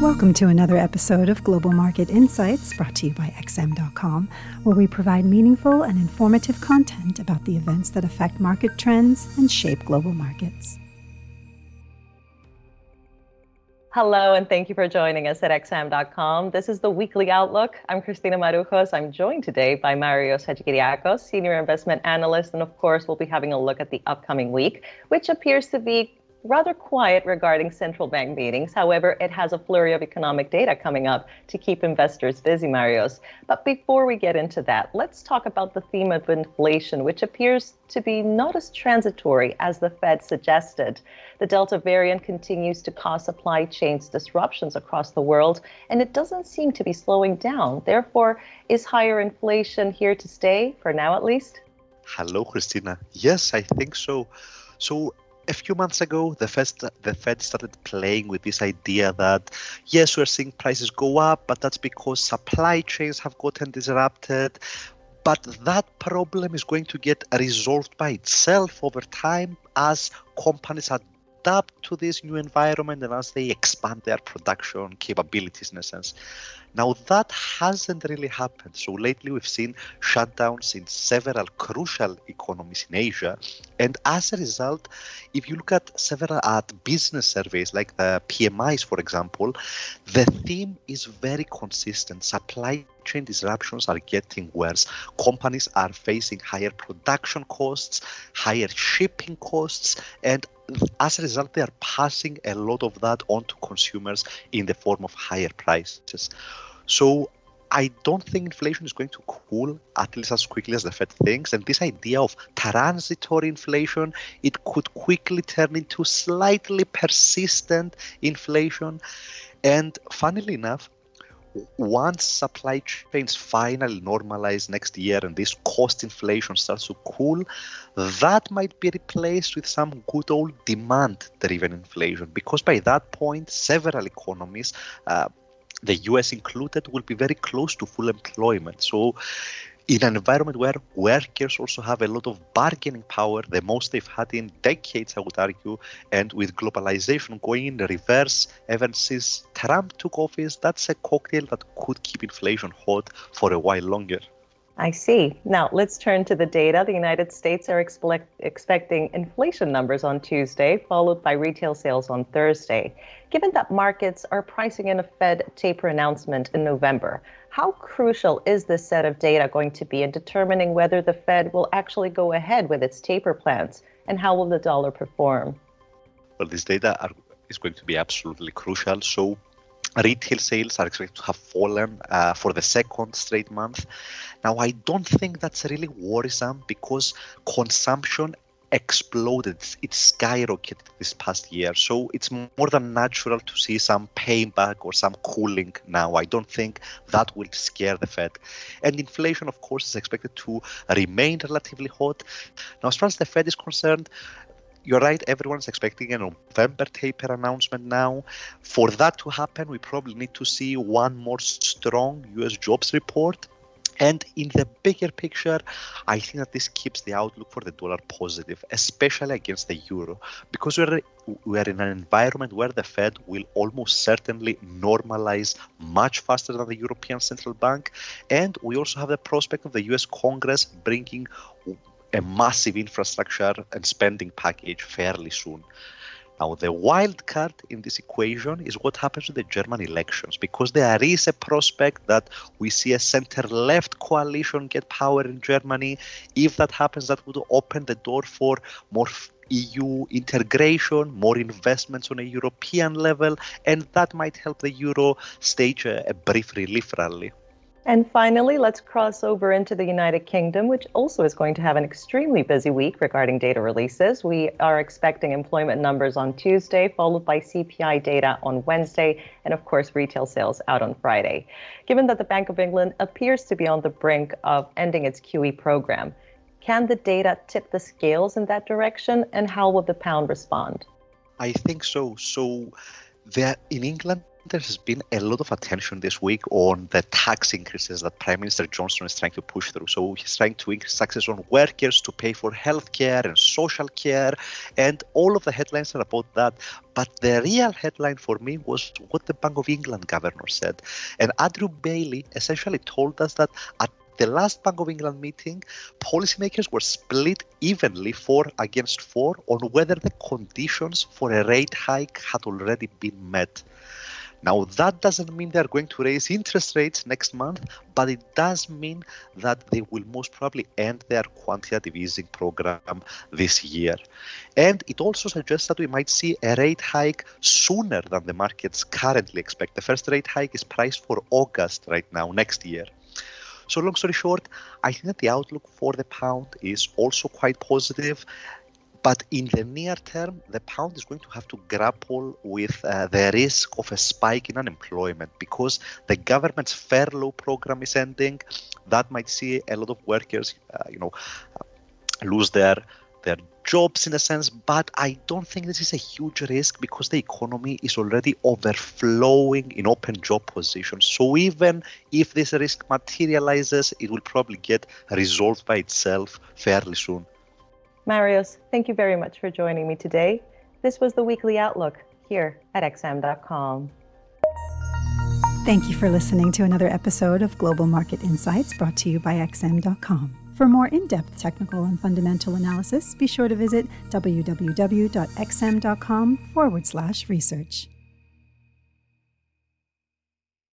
Welcome to another episode of Global Market Insights brought to you by XM.com, where we provide meaningful and informative content about the events that affect market trends and shape global markets. Hello, and thank you for joining us at XM.com. This is the weekly outlook. I'm Christina Marujos. I'm joined today by Marios Hadjikyriacos, Senior Investment Analyst, and of course, we'll be having a look at the upcoming week, which appears to be rather quiet regarding central bank meetings. However, it has a flurry of economic data coming up to keep investors busy, Marios. But before we get into that, let's talk about the theme of inflation, which appears to be not as transitory as the Fed suggested. The Delta variant continues to cause supply chains disruptions across the world, and it doesn't seem to be slowing down. Therefore, is higher inflation here to stay, for now at least? Hello, Christina. Yes, I think so. So a few months ago, the Fed, the Fed started playing with this idea that yes, we're seeing prices go up, but that's because supply chains have gotten disrupted. But that problem is going to get resolved by itself over time as companies adapt to this new environment and as they expand their production capabilities in a sense. Now, that hasn't really happened. So, lately we've seen shutdowns in several crucial economies in Asia. And as a result, if you look at several at business surveys like the PMIs, for example, the theme is very consistent. Supply chain disruptions are getting worse. Companies are facing higher production costs, higher shipping costs, and as a result, they are passing a lot of that on to consumers in the form of higher prices. So I don't think inflation is going to cool at least as quickly as the Fed thinks. And this idea of transitory inflation, it could quickly turn into slightly persistent inflation. And funnily enough, once supply chains finally normalize next year and this cost inflation starts to cool, that might be replaced with some good old demand driven inflation. Because by that point, several economies, uh, the US included, will be very close to full employment. So in an environment where workers also have a lot of bargaining power, the most they've had in decades, I would argue, and with globalization going in the reverse ever since Trump took office, that's a cocktail that could keep inflation hot for a while longer. I see. Now let's turn to the data. The United States are expect, expecting inflation numbers on Tuesday, followed by retail sales on Thursday. Given that markets are pricing in a Fed taper announcement in November, how crucial is this set of data going to be in determining whether the Fed will actually go ahead with its taper plans? And how will the dollar perform? Well, this data are, is going to be absolutely crucial. So retail sales are expected to have fallen uh, for the second straight month. Now, I don't think that's really worrisome because consumption exploded, it skyrocketed this past year. So it's more than natural to see some payback or some cooling now. I don't think that will scare the Fed. And inflation, of course, is expected to remain relatively hot. Now, as far as the Fed is concerned, you're right, everyone's expecting a November taper announcement now. For that to happen, we probably need to see one more strong US jobs report. And in the bigger picture, I think that this keeps the outlook for the dollar positive, especially against the euro, because we're we're in an environment where the Fed will almost certainly normalize much faster than the European Central Bank, and we also have the prospect of the U.S. Congress bringing a massive infrastructure and spending package fairly soon. Now, the wild card in this equation is what happens to the German elections, because there is a prospect that we see a center left coalition get power in Germany. If that happens, that would open the door for more EU integration, more investments on a European level, and that might help the euro stage a, a brief relief rally. And finally, let's cross over into the United Kingdom, which also is going to have an extremely busy week regarding data releases. We are expecting employment numbers on Tuesday, followed by CPI data on Wednesday, and of course, retail sales out on Friday. Given that the Bank of England appears to be on the brink of ending its QE program, can the data tip the scales in that direction, and how will the pound respond? I think so. So, there in England, there's been a lot of attention this week on the tax increases that Prime Minister Johnson is trying to push through. So he's trying to increase taxes on workers to pay for healthcare and social care, and all of the headlines are about that. But the real headline for me was what the Bank of England governor said. And Andrew Bailey essentially told us that at the last Bank of England meeting, policymakers were split evenly four against four on whether the conditions for a rate hike had already been met. Now, that doesn't mean they're going to raise interest rates next month, but it does mean that they will most probably end their quantitative easing program this year. And it also suggests that we might see a rate hike sooner than the markets currently expect. The first rate hike is priced for August right now, next year. So, long story short, I think that the outlook for the pound is also quite positive. But in the near term, the pound is going to have to grapple with uh, the risk of a spike in unemployment because the government's furlough program is ending. That might see a lot of workers, uh, you know, lose their their jobs in a sense. But I don't think this is a huge risk because the economy is already overflowing in open job positions. So even if this risk materializes, it will probably get resolved by itself fairly soon. Marios, thank you very much for joining me today. This was the weekly outlook here at XM.com. Thank you for listening to another episode of Global Market Insights brought to you by XM.com. For more in depth technical and fundamental analysis, be sure to visit www.xm.com forward slash research.